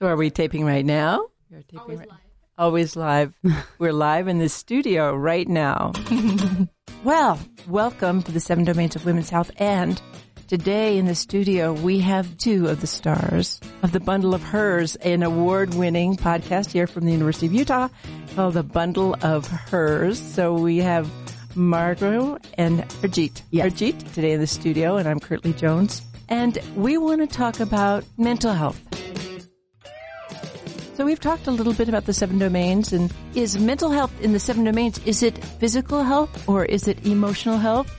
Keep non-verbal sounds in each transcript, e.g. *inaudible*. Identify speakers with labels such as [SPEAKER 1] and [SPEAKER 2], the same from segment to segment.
[SPEAKER 1] So are we taping right now? You're taping
[SPEAKER 2] Always
[SPEAKER 1] right-
[SPEAKER 2] live.
[SPEAKER 1] Always live. *laughs* We're live in the studio right now. *laughs* well, welcome to the Seven Domains of Women's Health. And today in the studio, we have two of the stars of the Bundle of Hers, an award winning podcast here from the University of Utah called The Bundle of Hers. So we have Margaux and Harjit.
[SPEAKER 3] Yes.
[SPEAKER 1] Harjit today in the studio, and I'm Kirtly Jones. And we want to talk about mental health. So we've talked a little bit about the seven domains and is mental health in the seven domains, is it physical health or is it emotional health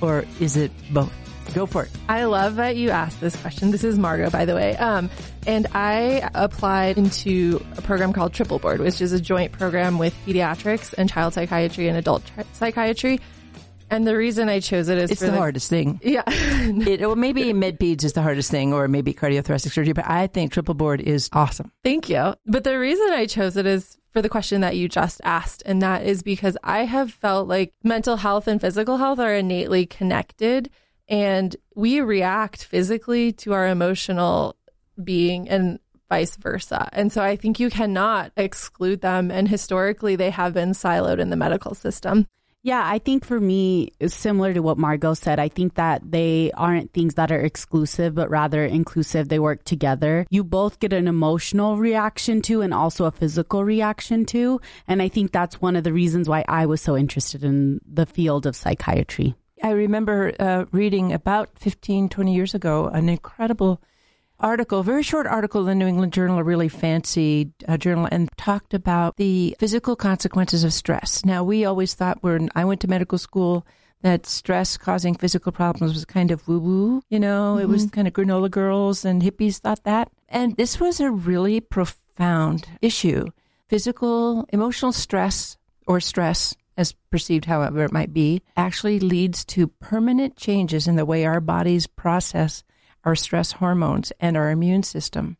[SPEAKER 1] or is it both? Go for it.
[SPEAKER 2] I love that you asked this question. This is Margaux, by the way. Um, and I applied into a program called Triple Board, which is a joint program with pediatrics and child psychiatry and adult psychiatry. And the reason I chose it is
[SPEAKER 1] It's
[SPEAKER 2] for
[SPEAKER 1] the hardest thing.
[SPEAKER 2] Yeah. *laughs*
[SPEAKER 1] It, or maybe med-peds is the hardest thing or maybe cardiothoracic surgery, but I think triple board is awesome.
[SPEAKER 2] Thank you. But the reason I chose it is for the question that you just asked. And that is because I have felt like mental health and physical health are innately connected. And we react physically to our emotional being and vice versa. And so I think you cannot exclude them. And historically, they have been siloed in the medical system.
[SPEAKER 3] Yeah, I think for me, similar to what Margaux said. I think that they aren't things that are exclusive, but rather inclusive. They work together. You both get an emotional reaction to and also a physical reaction to. And I think that's one of the reasons why I was so interested in the field of psychiatry.
[SPEAKER 1] I remember uh, reading about 15, 20 years ago an incredible article, very short article in the New England Journal, a really fancy uh, journal, and talked about the physical consequences of stress. Now, we always thought when I went to medical school that stress causing physical problems was kind of woo woo, you know, it was kind of granola girls and hippies thought that. And this was a really profound issue. Physical, emotional stress or stress as perceived however it might be, actually leads to permanent changes in the way our bodies process our stress hormones and our immune system.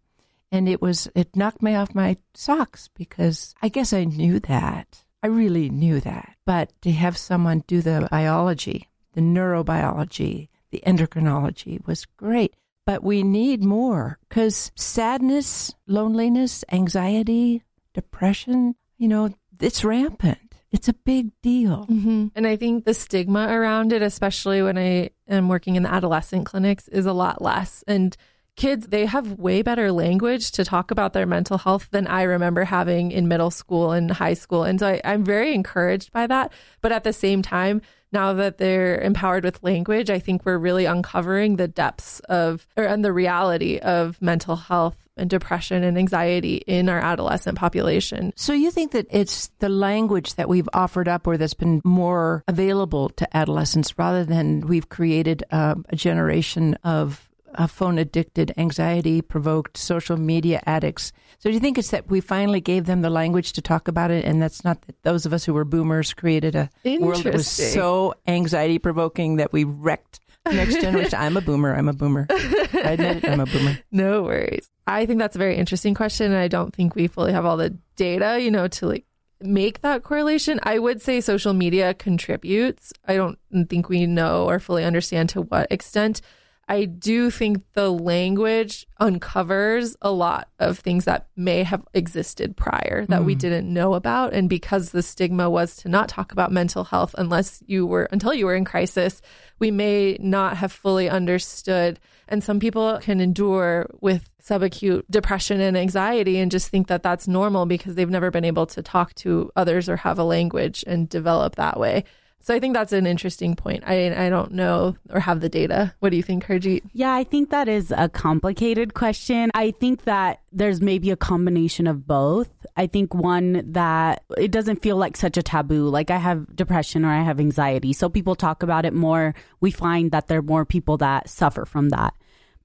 [SPEAKER 1] And it was, it knocked me off my socks because I guess I knew that. I really knew that. But to have someone do the biology, the neurobiology, the endocrinology was great. But we need more because sadness, loneliness, anxiety, depression, you know, it's rampant. It's a big deal. Mm-hmm.
[SPEAKER 2] And I think the stigma around it, especially when I am working in the adolescent clinics, is a lot less. And kids, they have way better language to talk about their mental health than I remember having in middle school and high school. And so I, I'm very encouraged by that. But at the same time, now that they're empowered with language, I think we're really uncovering the depths of or and the reality of mental health and depression and anxiety in our adolescent population.
[SPEAKER 1] So you think that it's the language that we've offered up or that's been more available to adolescents rather than we've created a generation of uh, phone addicted, anxiety provoked social media addicts. So do you think it's that we finally gave them the language to talk about it and that's not that those of us who were boomers created a world that was so anxiety provoking that we wrecked the next generation? I'm a boomer. I'm a boomer. I admit it. I'm a boomer. *laughs*
[SPEAKER 2] No worries. I think that's a very interesting question. And I don't think we fully have all the data, you know, to like make that correlation. I would say social media contributes. I don't think we know or fully understand to what extent. I do think the language uncovers a lot of things that may have existed prior that we mm. didn't know about. And because the stigma was to not talk about mental health unless you were, until you were in crisis, we may not have fully understood. And some people can endure with subacute depression and anxiety and just think that that's normal because they've never been able to talk to others or have a language and develop that way. So I think that's an interesting point. I I don't know or have the data. What do you think, Harjit?
[SPEAKER 3] Yeah, I think that is a complicated question. I think that there's maybe a combination of both. I think one that it doesn't feel like such a taboo. Like I have depression or I have anxiety. So people talk about it more. We find that there are more people that suffer from that.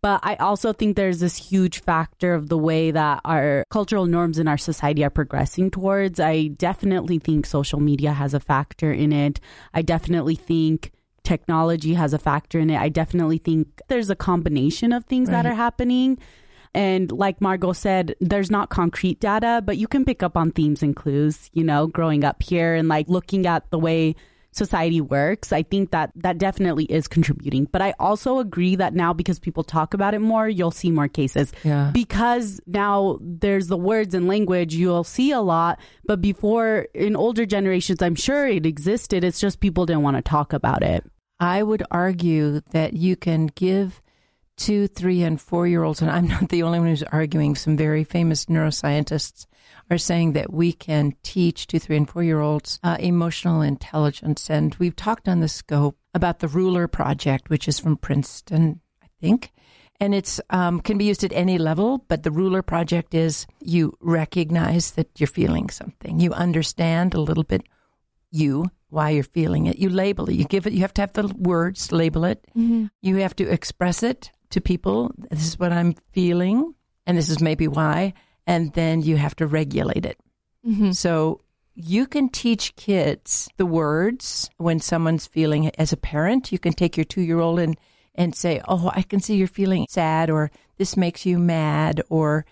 [SPEAKER 3] But I also think there's this huge factor of the way that our cultural norms in our society are progressing towards. I definitely think social media has a factor in it. I definitely think technology has a factor in it. I definitely think there's a combination of things that are happening. And like Margaux said, there's not concrete data, but you can pick up on themes and clues, you know, growing up here and like looking at the way society works, I think that that definitely is contributing. But I also agree that now because people talk about it more, you'll see more cases.
[SPEAKER 1] Yeah.
[SPEAKER 3] Because now there's the words and language, you'll see a lot. But before, in older generations, I'm sure it existed. It's just people didn't want to talk about it.
[SPEAKER 1] I would argue that you can give two, three, and four year olds, and I'm not the only one who's arguing, some very famous neuroscientists are saying that we can teach two, three, and four year olds uh, emotional intelligence. And we've talked on the scope about the Ruler Project, which is from Princeton, I think. And it's um, can be used at any level, but the Ruler Project is you recognize that you're feeling something, you understand a little bit you why you're feeling it, you label it, you give it, you have to have the words, label it,
[SPEAKER 2] Mm-hmm.
[SPEAKER 1] you have to express it to people. This is what I'm feeling, and this is maybe why and then you have to regulate it.
[SPEAKER 2] Mm-hmm.
[SPEAKER 1] So you can teach kids the words when someone's feeling. As a parent, you can take your two year old and, and say, Oh, I can see you're feeling sad, or this makes you mad. Or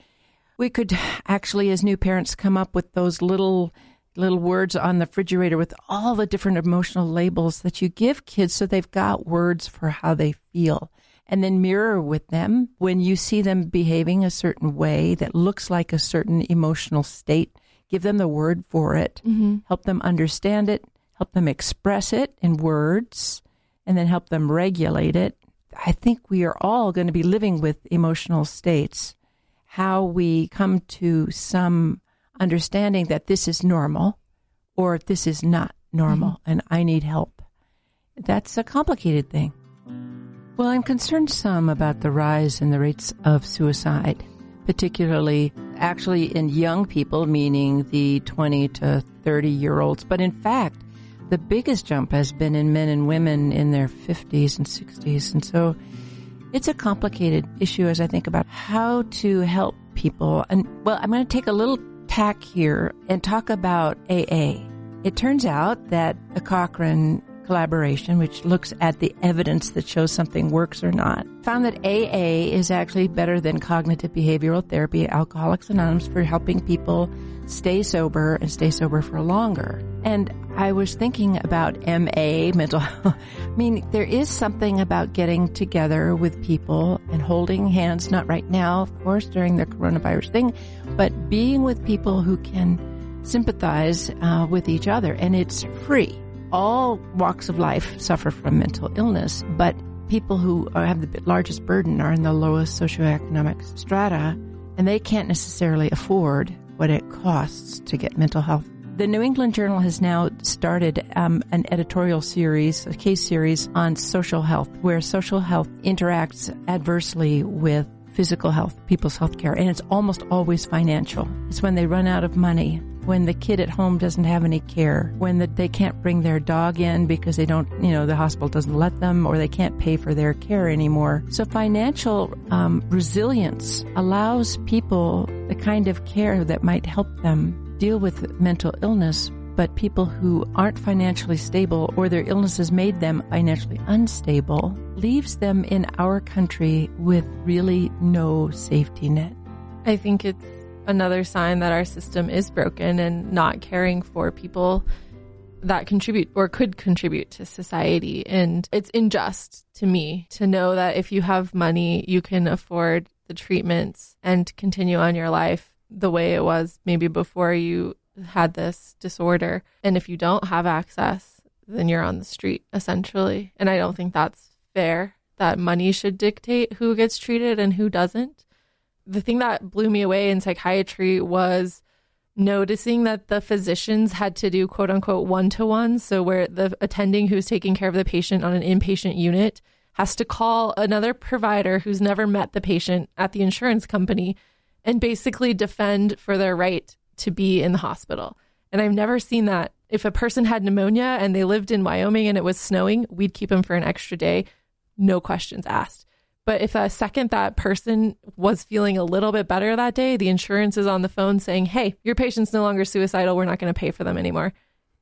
[SPEAKER 1] we could actually, as new parents, come up with those little little words on the refrigerator with all the different emotional labels that you give kids so they've got words for how they feel and then mirror with them when you see them behaving a certain way that looks like a certain emotional state. Give them the word for it,
[SPEAKER 2] Mm-hmm.
[SPEAKER 1] help them understand it, help them express it in words, and then help them regulate it. I think we are all going to be living with emotional states. How we come to some understanding that this is normal or this is not normal and I need help. That's a complicated thing. Well, I'm concerned some about the rise in the rates of suicide, particularly actually in young people, meaning the 20 to 30 year olds. But in fact, the biggest jump has been in men and women in their 50s and 60s. And so it's a complicated issue as I think about how to help people. And well, I'm going to take a little tack here and talk about AA. It turns out that the Cochrane collaboration, which looks at the evidence that shows something works or not, found that AA is actually better than cognitive behavioral therapy, Alcoholics Anonymous, for helping people stay sober and stay sober for longer. And I was thinking about MA, mental health. *laughs* I mean, there is something about getting together with people and holding hands, not right now, of course, during the coronavirus thing, but being with people who can sympathize uh, with each other. And it's free all walks of life suffer from mental illness, but people who have the largest burden are in the lowest socioeconomic strata, and they can't necessarily afford what it costs to get mental health. The New England Journal has now started um, an editorial series, a case series on social health, where social health interacts adversely with physical health, people's health care, and it's almost always financial. It's when they run out of money, when the kid at home doesn't have any care, when the, they can't bring their dog in because they don't, you know, the hospital doesn't let them, or they can't pay for their care anymore. So financial um, resilience allows people the kind of care that might help them deal with mental illness but people who aren't financially stable or their illnesses made them financially unstable leaves them in our country with really no safety net.
[SPEAKER 2] I think it's another sign that our system is broken and not caring for people that contribute or could contribute to society. And it's unjust to me to know that if you have money, you can afford the treatments and continue on your life the way it was maybe before you had this disorder. And if you don't have access, then you're on the street essentially. And I don't think that's fair that money should dictate who gets treated and who doesn't. The thing that blew me away in psychiatry was noticing that the physicians had to do quote unquote one to one. So, where the attending who's taking care of the patient on an inpatient unit has to call another provider who's never met the patient at the insurance company and basically defend for their right to be in the hospital. And I've never seen that. If a person had pneumonia and they lived in Wyoming and it was snowing, we'd keep them for an extra day, no questions asked. But if a second that person was feeling a little bit better that day, the insurance is on the phone saying, "Hey, your patient's no longer suicidal. We're not going to pay for them anymore."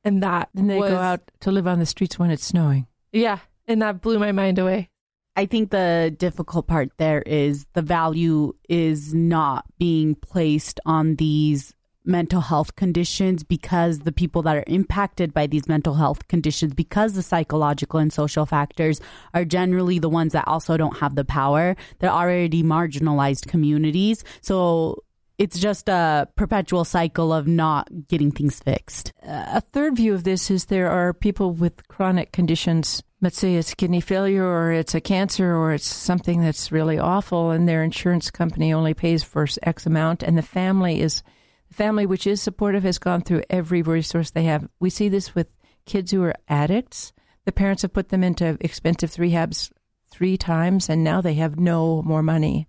[SPEAKER 2] And that
[SPEAKER 1] Then they
[SPEAKER 2] was,
[SPEAKER 1] go out to live on the streets when it's snowing.
[SPEAKER 2] Yeah, and that blew my mind away.
[SPEAKER 3] I think the difficult part there is the value is not being placed on these mental health conditions because the people that are impacted by these mental health conditions, because the psychological and social factors are generally the ones that also don't have the power. They're already marginalized communities. So it's just a perpetual cycle of not getting things fixed.
[SPEAKER 1] A third view of this is there are people with chronic conditions. Let's say it's kidney failure or it's a cancer or it's something that's really awful, and their insurance company only pays for X amount, and the family is family which is supportive has gone through every resource they have. We see this with kids who are addicts. The parents have put them into expensive rehabs three times, and now they have no more money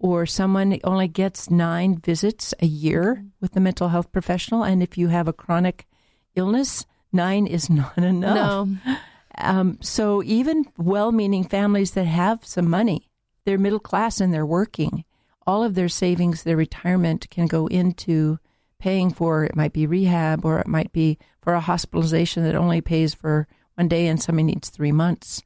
[SPEAKER 1] or someone only gets nine visits a year with the mental health professional. And if you have a chronic illness, nine is not enough. No. Um, so even well meaning families that have some money, they're middle class and they're working, all of their savings, their retirement can go into paying for it might be rehab or it might be for a hospitalization that only pays for one day and somebody needs three months.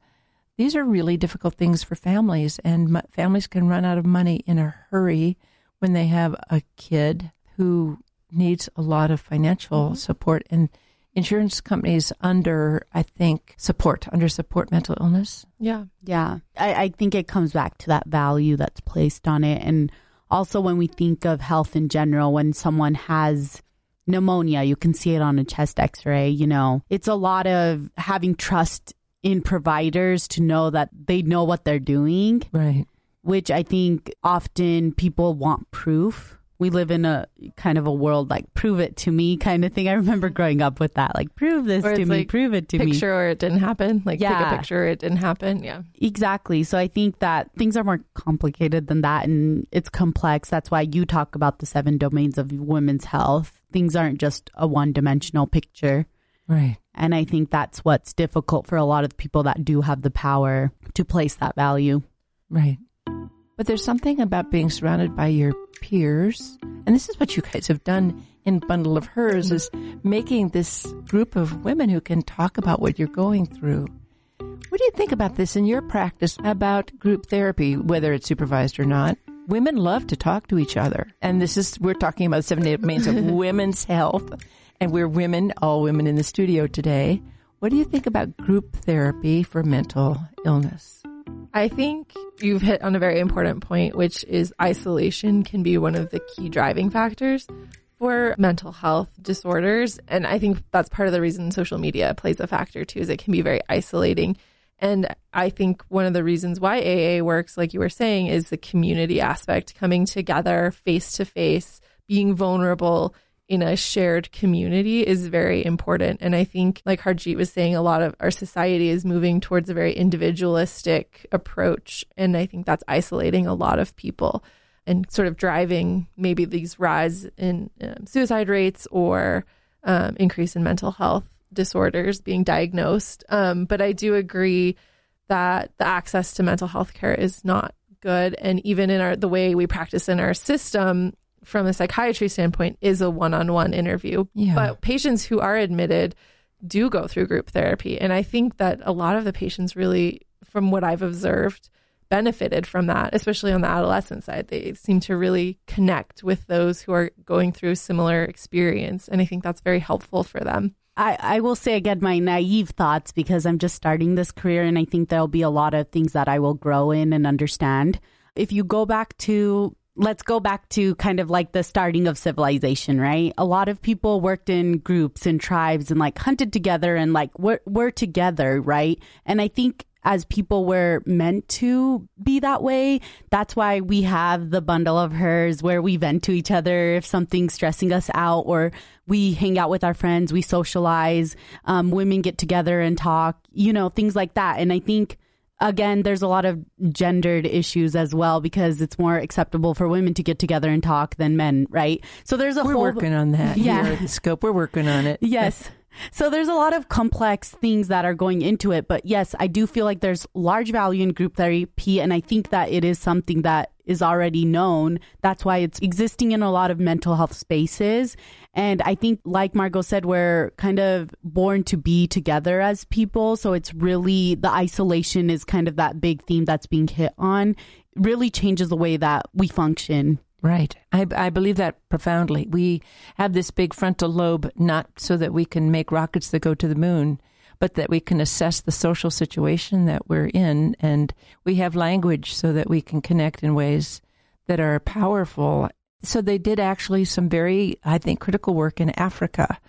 [SPEAKER 1] These are really difficult things for families, and families can run out of money in a hurry when they have a kid who needs a lot of financial mm-hmm. support. And insurance companies under, I think, support, under support mental illness.
[SPEAKER 3] Yeah. Yeah. I, I think it comes back to that value that's placed on it. And also, when we think of health in general, when someone has pneumonia, you can see it on a chest x ray, you know, it's a lot of having trust in providers to know that they know what they're doing.
[SPEAKER 1] Right.
[SPEAKER 3] Which I think often people want proof. We live in a kind of a world like prove it to me kind of thing. I remember growing up with that, like prove this to me, like prove it to
[SPEAKER 2] picture
[SPEAKER 3] me.
[SPEAKER 2] Picture or it didn't happen. Like yeah. take a picture or it didn't happen. Yeah.
[SPEAKER 3] Exactly. So I think that things are more complicated than that and it's complex. That's why you talk about the seven domains of women's health. Things aren't just a one dimensional picture.
[SPEAKER 1] Right.
[SPEAKER 3] And I think that's what's difficult for a lot of people that do have the power to place that value.
[SPEAKER 1] Right. But there's something about being surrounded by your peers. And this is what you guys have done in Bundle of Hers is making this group of women who can talk about what you're going through. What do you think about this in your practice about group therapy, whether it's supervised or not? Women love to talk to each other. And this is, we're talking about seven domains of *laughs* women's health and we're women, all women in the studio today. What do you think about group therapy for mental illness?
[SPEAKER 2] I think you've hit on a very important point, which is isolation can be one of the key driving factors for mental health disorders. And I think that's part of the reason social media plays a factor too, is it can be very isolating. And I think one of the reasons why AA works, like you were saying, is the community aspect, coming together face to face, being vulnerable, in a shared community is very important. And I think, like Harjit was saying, a lot of our society is moving towards a very individualistic approach. And I think that's isolating a lot of people and sort of driving maybe these rise in um, suicide rates or um, increase in mental health disorders being diagnosed. Um, but I do agree that the access to mental health care is not good. And even in our the way we practice in our system, from a psychiatry standpoint is a one-on-one interview. Yeah. But patients who are admitted do go through group therapy and I think that a lot of the patients really from what I've observed benefited from that, especially on the adolescent side. They seem to really connect with those who are going through similar experience and I think that's very helpful for them.
[SPEAKER 3] I, I will say again my naive thoughts because I'm just starting this career and I think there'll be a lot of things that I will grow in and understand. If you go back to let's go back to kind of like the starting of civilization, right? A lot of people worked in groups and tribes and like hunted together and like we're, we're together, right? And I think as people were meant to be that way. That's why we have the bundle of hers where we vent to each other if something's stressing us out, or we hang out with our friends, we socialize, um, women get together and talk, you know, things like that. And I think again, there's a lot of gendered issues as well because it's more acceptable for women to get together and talk than men, right?
[SPEAKER 1] So there's a
[SPEAKER 3] we're
[SPEAKER 1] whole working on that. Yeah, here at the scope, we're working on it. *laughs*
[SPEAKER 3] Yes. So there's a lot of complex things that are going into it, but yes, I do feel like there's large value in group therapy, and I think that it is something that is already known. That's why it's existing in a lot of mental health spaces. And I think, like Margaux said, we're kind of born to be together as people. So it's really the isolation is kind of that big theme that's being hit on. It really changes the way that we function
[SPEAKER 1] Right. I, I believe that profoundly. We have this big frontal lobe not so that we can make rockets that go to the moon, but that we can assess the social situation that we're in. And we have language so that we can connect in ways that are powerful. So they did actually some very, I think, critical work in Africa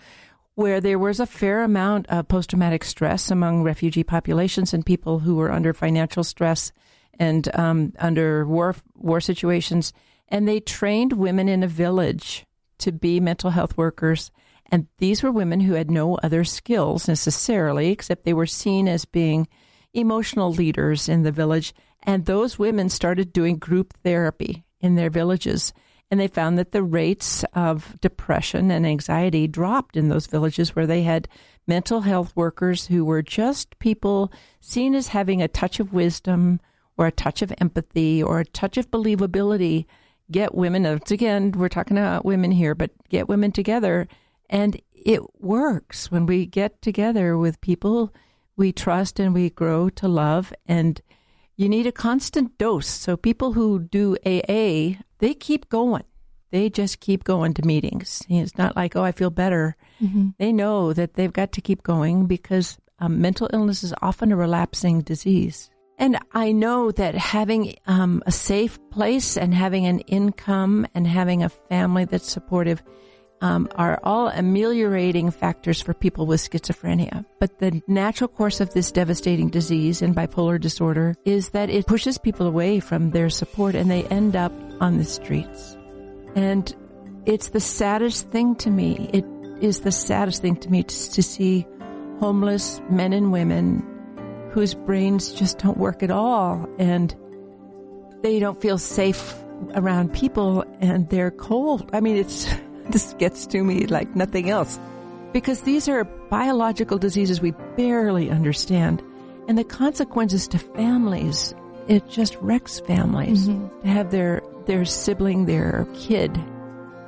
[SPEAKER 1] where there was a fair amount of post traumatic stress among refugee populations and people who were under financial stress and um, under war war situations and they trained women in a village to be mental health workers. And these were women who had no other skills necessarily, except they were seen as being emotional leaders in the village. And those women started doing group therapy in their villages. And they found that the rates of depression and anxiety dropped in those villages where they had mental health workers who were just people seen as having a touch of wisdom or a touch of empathy or a touch of believability get women, again, we're talking about women here, but get women together. And it works when we get together with people we trust and we grow to love. And you need a constant dose. So people who do AA, they keep going. They just keep going to meetings. It's not like, oh, I feel better. Mm-hmm. They know that they've got to keep going because um, mental illness is often a relapsing disease. And I know that having um, a safe place and having an income and having a family that's supportive um, are all ameliorating factors for people with schizophrenia. But the natural course of this devastating disease and bipolar disorder is that it pushes people away from their support and they end up on the streets. And it's the saddest thing to me. It is the saddest thing to me to, to see homeless men and women whose brains just don't work at all and they don't feel safe around people and they're cold. I mean, it's, *laughs* this gets to me like nothing else because these are biological diseases we barely understand and the consequences to families, it just wrecks families mm-hmm. to have their, their sibling, their kid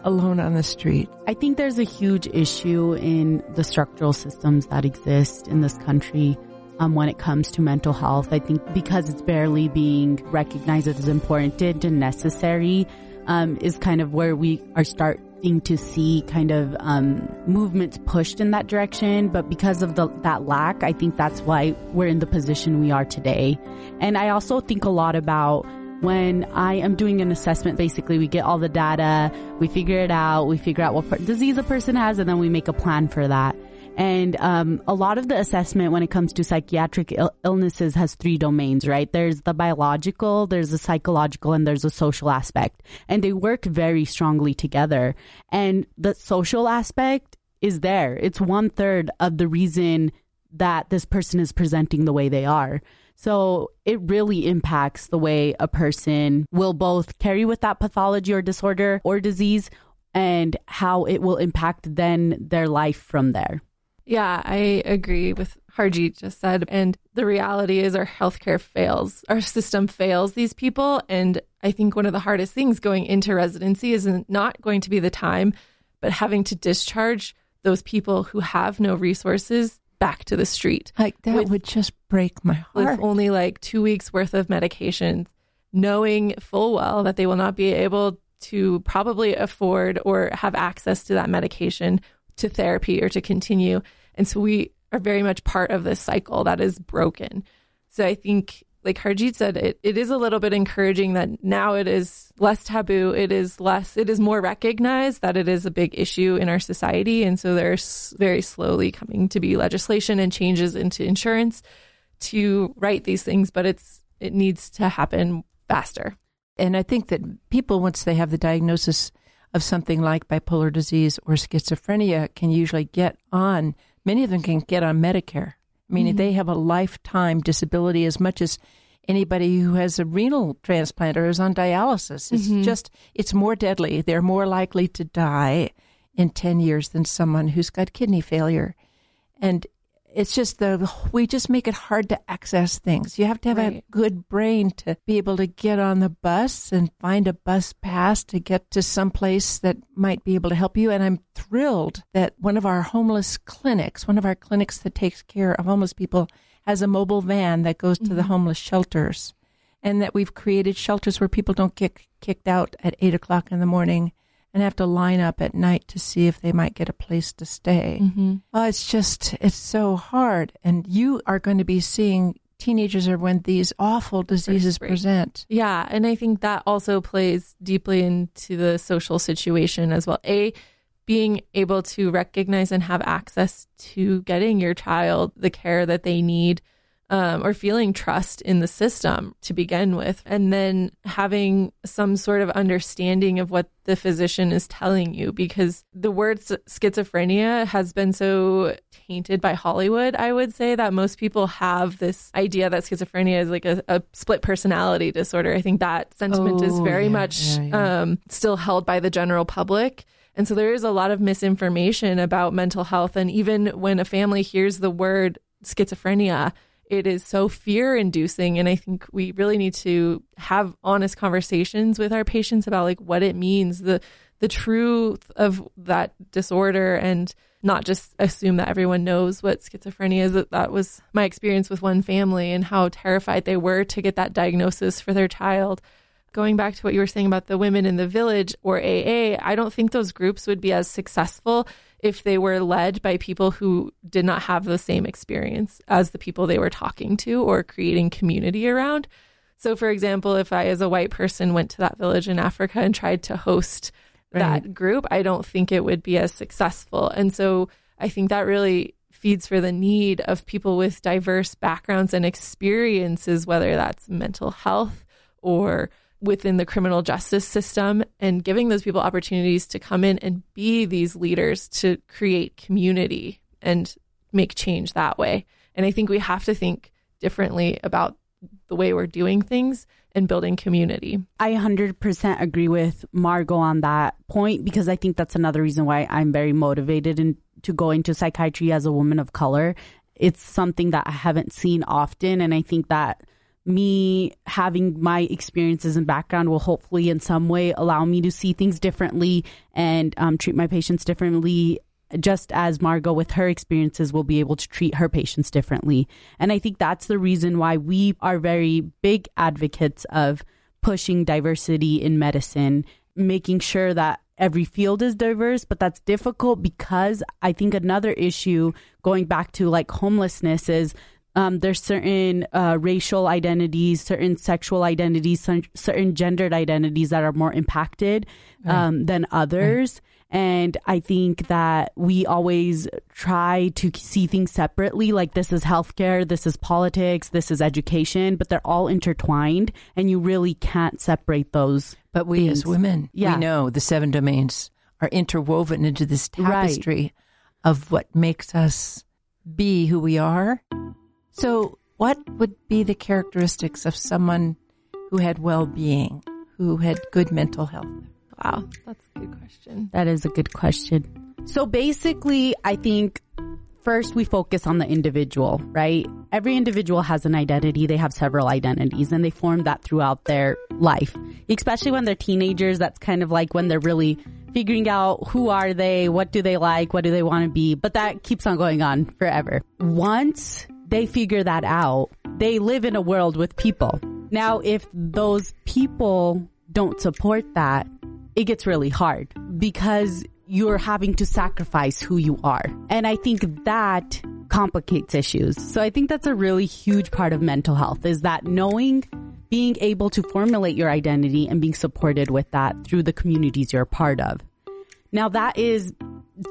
[SPEAKER 1] alone on the street.
[SPEAKER 3] I think there's a huge issue in the structural systems that exist in this country um, when it comes to mental health. I think because it's barely being recognized as important and necessary, um, is kind of where we are starting to see kind of um, movements pushed in that direction. But because of the, that lack, I think that's why we're in the position we are today. And I also think a lot about when I am doing an assessment, basically we get all the data, we figure it out, we figure out what disease a person has, and then we make a plan for that. And um, a lot of the assessment when it comes to psychiatric il- illnesses has three domains, right? There's the biological, there's the psychological, and there's a social aspect. And they work very strongly together. And the social aspect is there. It's one third of the reason that this person is presenting the way they are. So it really impacts the way a person will both carry with that pathology or disorder or disease and how it will impact then their life from there.
[SPEAKER 2] Yeah, I agree with Harjit just said. And the reality is our healthcare fails. Our system fails these people. And I think one of the hardest things going into residency is not going to be the time, but having to discharge those people who have no resources back to the street.
[SPEAKER 1] Like that with, would just break my heart.
[SPEAKER 2] With only like two weeks worth of medications, knowing full well that they will not be able to probably afford or have access to that medication to therapy or to continue. And so we are very much part of this cycle that is broken. So I think, like Harjit said, it, it is a little bit encouraging that now it is less taboo. It is less, it is more recognized that it is a big issue in our society. And so there's very slowly coming to be legislation and changes into insurance to write these things, but it's, it needs to happen faster.
[SPEAKER 1] And I think that people, once they have the diagnosis, of something like bipolar disease or schizophrenia can usually get on, many of them can get on Medicare, meaning mm-hmm. they have a lifetime disability as much as anybody who has a renal transplant or is on dialysis. It's mm-hmm. just, it's more deadly. They're more likely to die in 10 years than someone who's got kidney failure. And it's just the we just make it hard to access things. You have to have right. a good brain to be able to get on the bus and find a bus pass to get to some place that might be able to help you. And I'm thrilled that one of our homeless clinics, one of our clinics that takes care of homeless people, has a mobile van that goes mm-hmm. to the mm-hmm. homeless shelters and that we've created shelters where people don't get kicked out at eight o'clock in the morning and have to line up at night to see if they might get a place to stay.
[SPEAKER 2] Mm-hmm.
[SPEAKER 1] Oh, it's just, it's so hard. And you are going to be seeing teenagers are when these awful diseases present.
[SPEAKER 2] Yeah, and I think that also plays deeply into the social situation as well. A being able to recognize and have access to getting your child the care that they need um, or feeling trust in the system to begin with, and then having some sort of understanding of what the physician is telling you, because the word schizophrenia has been so tainted by Hollywood, I would say that most people have this idea that schizophrenia is like a, a split personality disorder. I think that sentiment is
[SPEAKER 1] Oh,
[SPEAKER 2] very
[SPEAKER 1] yeah,
[SPEAKER 2] much
[SPEAKER 1] yeah, yeah.
[SPEAKER 2] Um, still held by the general public. And so there is a lot of misinformation about mental health. And even when a family hears the word schizophrenia, it is so fear inducing. And I think we really need to have honest conversations with our patients about like what it means, the the truth of that disorder and not just assume that everyone knows what schizophrenia is. That that was my experience with one family and how terrified they were to get that diagnosis for their child going back to what you were saying about the women in the village or AA, I don't think those groups would be as successful if they were led by people who did not have the same experience as the people they were talking to or creating community around. So, for example, if I, as a white person, went to that village in Africa and tried to host that group, I don't think it would be as successful. And so, I think that really feeds for the need of people with diverse backgrounds and experiences, whether that's mental health or within the criminal justice system and giving those people opportunities to come in and be these leaders to create community and make change that way. And I think we have to think differently about the way we're doing things and building community.
[SPEAKER 3] I 100% agree with Margaux on that point because I think that's another reason why I'm very motivated in, to go into psychiatry as a woman of color. It's something that I haven't seen often. And I think that me having my experiences and background will hopefully in some way allow me to see things differently and um, treat my patients differently just as Margaux with her experiences will be able to treat her patients differently. And I think that's the reason why we are very big advocates of pushing diversity in medicine, making sure that every field is diverse, but that's difficult because I think another issue going back to like homelessness is um, there's certain uh, racial identities, certain sexual identities, cer- certain gendered identities that are more impacted um, than others. And I think that we always try to see things separately. Like this is healthcare, this is politics, this is education, but they're all intertwined and you really can't separate those.
[SPEAKER 1] But we as women,
[SPEAKER 3] Yeah.
[SPEAKER 1] we know the seven domains are interwoven into this
[SPEAKER 3] Right.
[SPEAKER 1] tapestry of what makes us be who we are. So, what would be the characteristics of someone who had well being, who had good mental health?
[SPEAKER 2] Wow, that's a good question.
[SPEAKER 3] That is a good question. So basically, I think first we focus on the individual, right? Every individual has an identity. They have several identities and they form that throughout their life, especially when they're teenagers. That's kind of like when they're really figuring out who are they? What do they like? What do they want to be? But that keeps on going on forever. Once they figure that out, they live in a world with people. Now, if those people don't support that, it gets really hard because you're having to sacrifice who you are. And I think that complicates issues. So I think that's a really huge part of mental health is that knowing being able to formulate your identity and being supported with that through the communities you're a part of. Now that is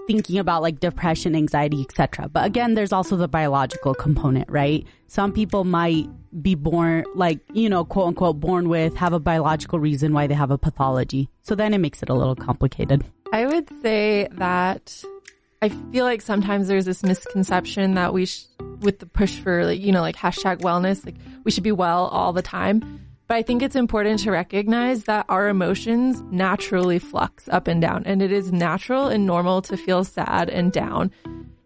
[SPEAKER 3] thinking about like depression, anxiety, etc. But again, there's also the biological component, right? Some people might be born like, you know, quote unquote born with have a biological reason why they have a pathology. So then it makes it a little complicated.
[SPEAKER 2] I would say that I feel like sometimes there's this misconception that we, sh- with the push for like, you know, like hashtag wellness, like we should be well all the time. But I think it's important to recognize that our emotions naturally flux up and down, and it is natural and normal to feel sad and down.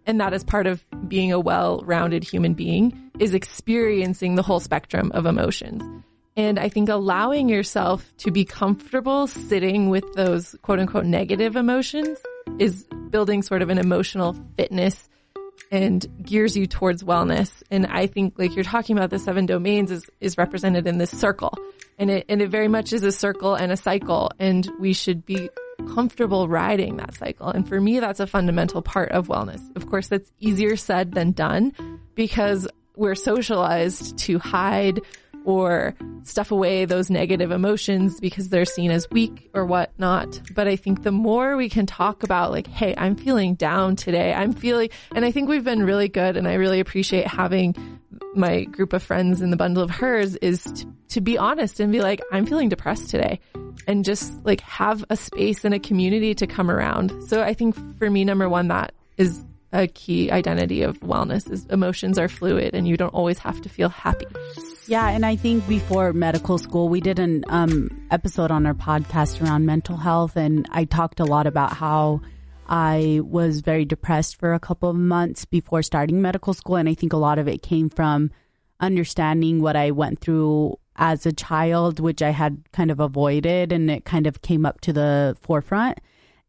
[SPEAKER 2] And that is part of being a well rounded human being is experiencing the whole spectrum of emotions. And I think allowing yourself to be comfortable sitting with those quote unquote negative emotions is building sort of an emotional fitness and gears you towards wellness. And I think like you're talking about the seven domains is, is represented in this circle and it, and it very much is a circle and a cycle and we should be comfortable riding that cycle. And for me, that's a fundamental part of wellness. Of course, that's easier said than done because we're socialized to hide or stuff away those negative emotions because they're seen as weak or whatnot. But I think the more we can talk about like, Hey, I'm feeling down today. I'm feeling, and I think we've been really good. And I really appreciate having my group of friends in the bundle of hers is to, to be honest and be like, I'm feeling depressed today and just like have a space and a community to come around. So I think for me, number one, that is a key identity of wellness is emotions are fluid and you don't always have to feel happy.
[SPEAKER 3] Yeah, and I think before medical school, we did an um, episode on our podcast around mental health, and I talked a lot about how I was very depressed for a couple of months before starting medical school. And I think a lot of it came from understanding what I went through as a child, which I had kind of avoided, and it kind of came up to the forefront.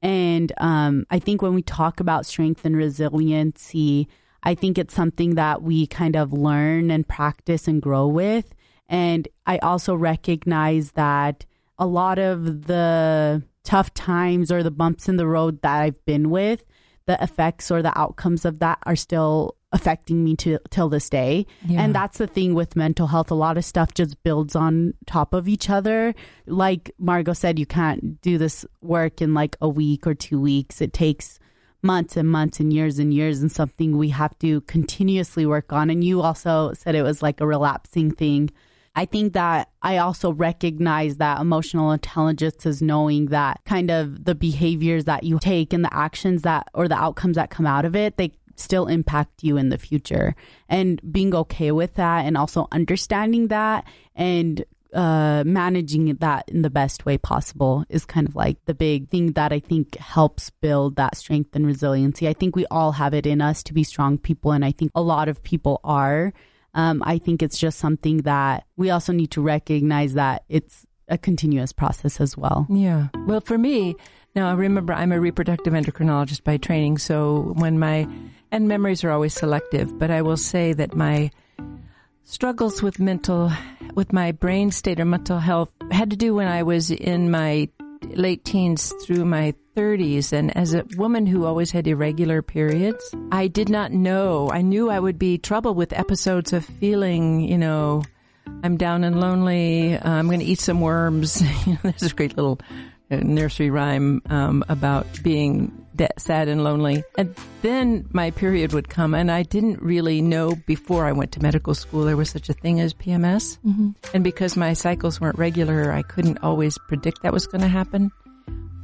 [SPEAKER 3] And um, I think when we talk about strength and resiliency, I think it's something that we kind of learn and practice and grow with. And I also recognize that a lot of the tough times or the bumps in the road that I've been with, the effects or the outcomes of that are still affecting me to till this day. Yeah. And that's the thing with mental health. A lot of stuff just builds on top of each other. Like Margaux said, you can't do this work in like a week or two weeks. It takes months and months and years and years and something we have to continuously work on. And you also said it was like a relapsing thing. I think that I also recognize that emotional intelligence is knowing that kind of the behaviors that you take and the actions that or the outcomes that come out of it, they still impact you in the future. And being okay with that and also understanding that and uh, managing that in the best way possible is kind of like the big thing that I think helps build that strength and resiliency. I think we all have it in us to be strong people, and I think a lot of people are. Um, I think it's just something that we also need to recognize that it's a continuous process as well.
[SPEAKER 1] Yeah. Well, for me, now I remember, I'm a reproductive endocrinologist by training. So when my, and memories are always selective, but I will say that my struggles with mental, with my brain state or mental health had to do when I was in my late teens through my 30s. And as a woman who always had irregular periods, I did not know. I knew I would be troubled with episodes of feeling, you know, I'm down and lonely. Uh, I'm going to eat some worms. *laughs* you know, There's a great little nursery rhyme um, about being de- sad and lonely. And then my period would come, and I didn't really know before I went to medical school there was such a thing as PMS. Mm-hmm. And because my cycles weren't regular, I couldn't always predict that was going to happen.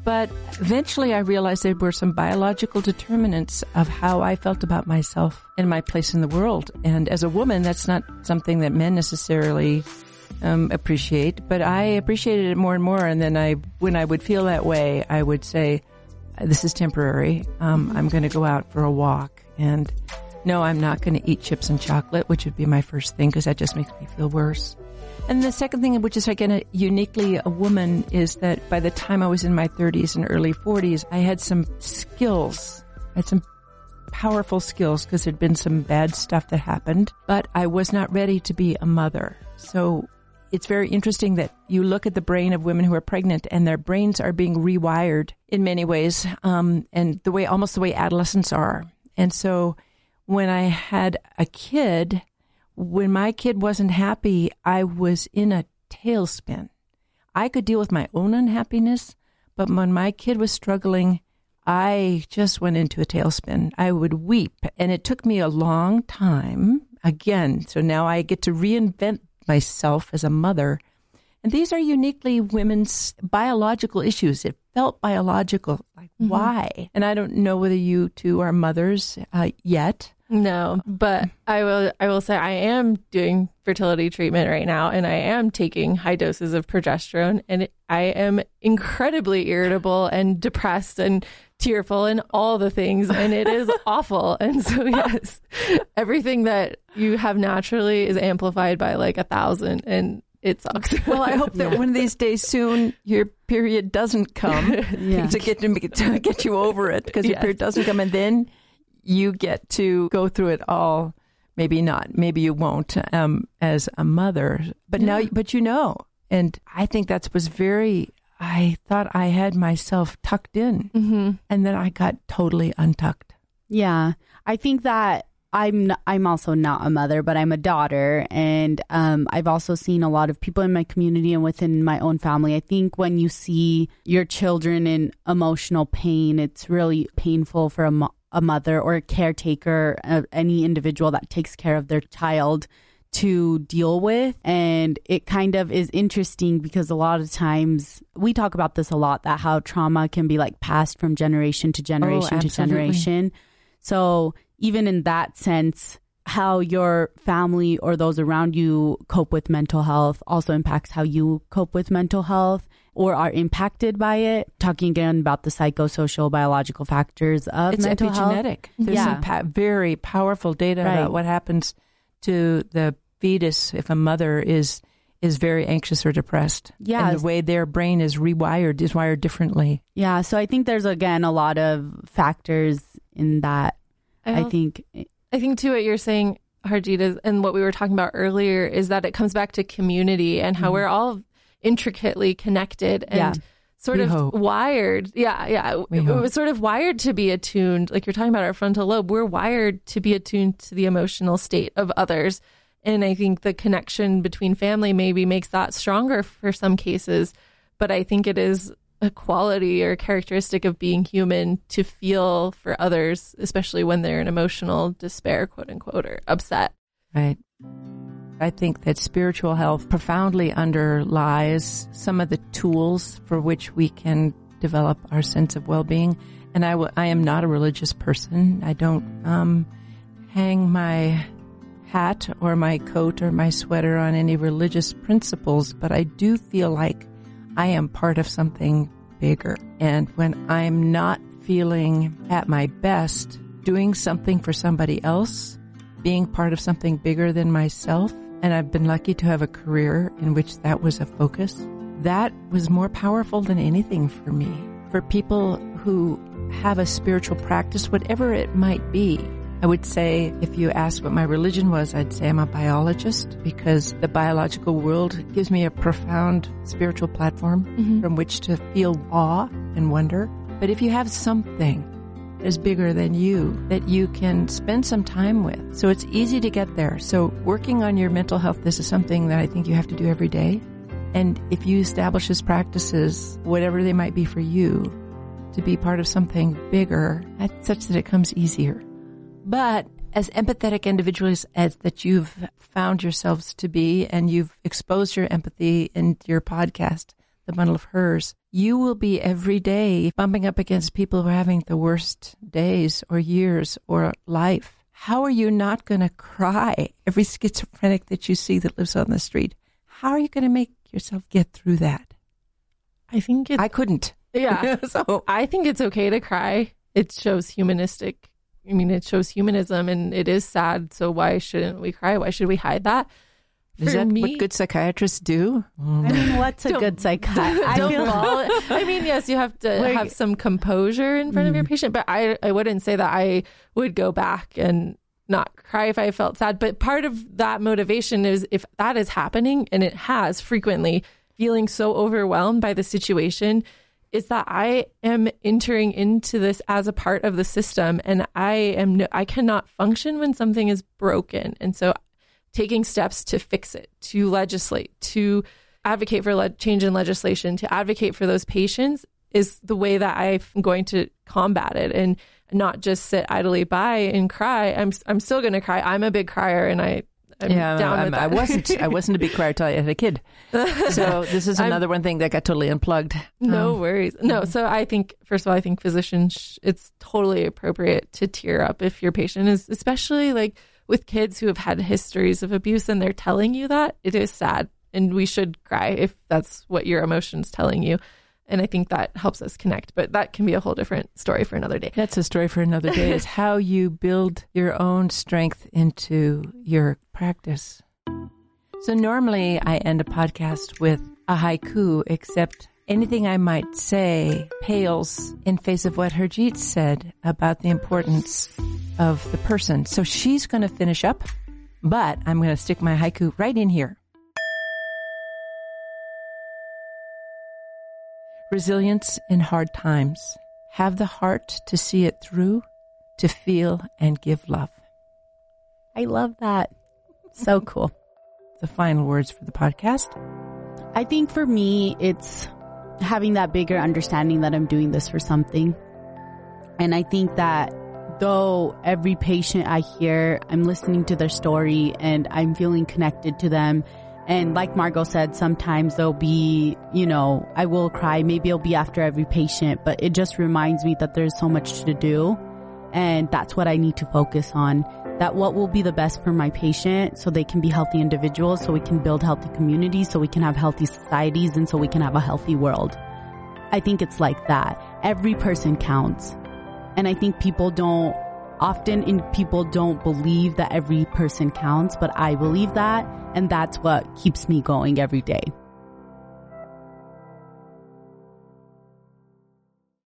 [SPEAKER 1] But eventually I realized there were some biological determinants of how I felt about myself and my place in the world. And as a woman, that's not something that men necessarily um, appreciate, but I appreciated it more and more. And then I, when I would feel that way, I would say, this is temporary. Um, I'm going to go out for a walk and no, I'm not going to eat chips and chocolate, which would be my first thing because that just makes me feel worse. And the second thing, which is again uniquely a woman, is that by the time I was in my 30s and early 40s, I had some skills. I had some powerful skills because there'd been some bad stuff that happened, but I was not ready to be a mother. So it's very interesting that you look at the brain of women who are pregnant and their brains are being rewired in many ways, um, and the way almost the way adolescents are. And so when I had a kid, when my kid wasn't happy, I was in a tailspin. I could deal with my own unhappiness, but when my kid was struggling, I just went into a tailspin. I would weep, and it took me a long time. Again, so now I get to reinvent myself as a mother. And these are uniquely women's biological issues. Felt biological. Like, mm-hmm. why? And I don't know whether you two are mothers uh, yet.
[SPEAKER 2] No, but I will I will say I am doing fertility treatment right now and I am taking high doses of progesterone and I am incredibly irritable and depressed and tearful and all the things and it is *laughs* awful. And so yes, everything that you have naturally is amplified by like a thousand and it sucks.
[SPEAKER 1] Well, I hope *laughs* that yeah. one of these days soon your period doesn't come *laughs* yeah. to get to, to get you over it because yes. your period doesn't come and then you get to go through it all. Maybe not. Maybe you won't um, as a mother. But now, but you know, and I think that was very. I thought I had myself tucked in,
[SPEAKER 2] Mm-hmm.
[SPEAKER 1] and then I got totally untucked.
[SPEAKER 3] Yeah, I think that I'm n- I'm also not a mother, but I'm a daughter, and um, I've also seen a lot of people in my community and within my own family. I think when you see your children in emotional pain, it's really painful for a, mo- a mother or a caretaker, uh, any individual that takes care of their child to deal with. And it kind of is interesting because a lot of times we talk about this a lot that how trauma can be like passed from generation to generation to generation. So, even in that sense, how your family or those around you cope with mental health also impacts how you cope with mental health or are impacted by it. Talking again about the psychosocial biological factors of
[SPEAKER 1] It's
[SPEAKER 3] mental health.
[SPEAKER 1] epigenetic. There's
[SPEAKER 3] Yeah.
[SPEAKER 1] some pa- very powerful data
[SPEAKER 3] Right.
[SPEAKER 1] about what happens to the fetus if a mother is is very anxious or depressed.
[SPEAKER 3] Yeah.
[SPEAKER 1] and the way their brain is rewired is wired differently.
[SPEAKER 3] Yeah, so I think there's again a lot of factors in that. I,
[SPEAKER 2] al-
[SPEAKER 3] think
[SPEAKER 2] I think too what you're saying, Harjita, and what we were talking about earlier is that it comes back to community and how
[SPEAKER 1] Mhm.
[SPEAKER 2] we're all intricately connected and
[SPEAKER 3] Yeah.
[SPEAKER 2] sort
[SPEAKER 1] We
[SPEAKER 2] of
[SPEAKER 1] hope.
[SPEAKER 2] wired. Yeah, yeah.
[SPEAKER 1] We
[SPEAKER 2] It
[SPEAKER 1] hope.
[SPEAKER 2] was sort of wired to be attuned. Like you're talking about our frontal lobe, we're wired to be attuned to the emotional state of others. And I think the connection between family maybe makes that stronger for some cases. But I think it is a quality or characteristic of being human to feel for others, especially when they're in emotional despair, quote unquote, or upset.
[SPEAKER 1] Right. I think that spiritual health profoundly underlies some of the tools for which we can develop our sense of well-being. And I, w- I am not a religious person. I don't um, hang my hat or my coat or my sweater on any religious principles, but I do feel like I am part of something bigger. And when I'm not feeling at my best, doing something for somebody else, being part of something bigger than myself, and I've been lucky to have a career in which that was a focus, that was more powerful than anything for me. For people who have a spiritual practice, whatever it might be, I would say if you asked what my religion was, I'd say I'm a biologist because the biological world gives me a profound spiritual platform mm-hmm. from which to feel awe and wonder. But if you have something that is bigger than you that you can spend some time with, so it's easy to get there. So working on your mental health, this is something that I think you have to do every day. And if you establish as practices, whatever they might be for you, to be part of something bigger, such that it comes easier. But as empathetic individuals as that you've found yourselves to be and you've exposed your empathy in your podcast, The Bundle of Hers, you will be every day bumping up against people who are having the worst days or years or life. How are you not going to cry every schizophrenic that you see that lives on the street? How are you going to make yourself get through that?
[SPEAKER 2] I think it's
[SPEAKER 1] I couldn't.
[SPEAKER 2] yeah. *laughs*
[SPEAKER 1] so
[SPEAKER 2] I think it's okay to cry. It shows humanistic. I mean, it shows humanism, and it is sad. So why shouldn't we cry? Why should we hide that?
[SPEAKER 1] is
[SPEAKER 2] For
[SPEAKER 1] that
[SPEAKER 2] me-
[SPEAKER 1] what good psychiatrists do?
[SPEAKER 3] I mean, *laughs* what's a good psychiatrist? I *laughs*
[SPEAKER 2] Don't
[SPEAKER 3] feel.
[SPEAKER 2] I mean, yes, you have to
[SPEAKER 3] Like-
[SPEAKER 2] have some composure in front of your mm. patient, but I, I wouldn't say that I would go back and not cry if I felt sad. But part of that motivation is if that is happening, and it has frequently, feeling so overwhelmed by the situation, is that I am entering into this as a part of the system, and I am no, I cannot function when something is broken, and so taking steps to fix it, to legislate, to advocate for le- change in legislation, to advocate for those patients is the way that I'm going to combat it and not just sit idly by and cry. I'm I'm still going to cry. I'm a big crier and I I'm
[SPEAKER 1] yeah,
[SPEAKER 2] down
[SPEAKER 1] I'm-
[SPEAKER 2] with
[SPEAKER 1] I wasn't. I wasn't a big crier till I had a kid. So *laughs* this is another one thing that got totally unplugged.
[SPEAKER 2] No
[SPEAKER 1] Um,
[SPEAKER 2] worries. No, so I think first of all, I think physicians, sh- it's totally appropriate to tear up if your patient is, especially like with kids who have had histories of abuse and they're telling you that it is sad, and we should cry if that's what your emotions telling you. And I think that helps us connect, but that can be a whole different story for another day.
[SPEAKER 1] That's a story for another day. Is *laughs* how you build your own strength into your practice. So normally I end a podcast with a haiku, except anything I might say pales in face of what Harjit said about the importance of the person. So she's going to finish up, but I'm going to stick my haiku right in here. Resilience in hard times. Have the heart to see it through, to feel and give love.
[SPEAKER 3] I love that. So cool.
[SPEAKER 1] The final words for the podcast.
[SPEAKER 3] I think for me, it's having that bigger understanding that I'm doing this for something. And I think that though every patient I hear, I'm listening to their story and I'm feeling connected to them. And like Margaux said, sometimes there'll be, you know, I will cry. Maybe it'll be after every patient, but it just reminds me that there's so much to do. And that's what I need to focus on. That what will be the best for my patient so they can be healthy individuals, so we can build healthy communities, so we can have healthy societies, and so we can have a healthy world. I think it's like that. Every person counts. And I think people don't often in people don't believe that every person counts, but I believe that. And that's what keeps me going every day.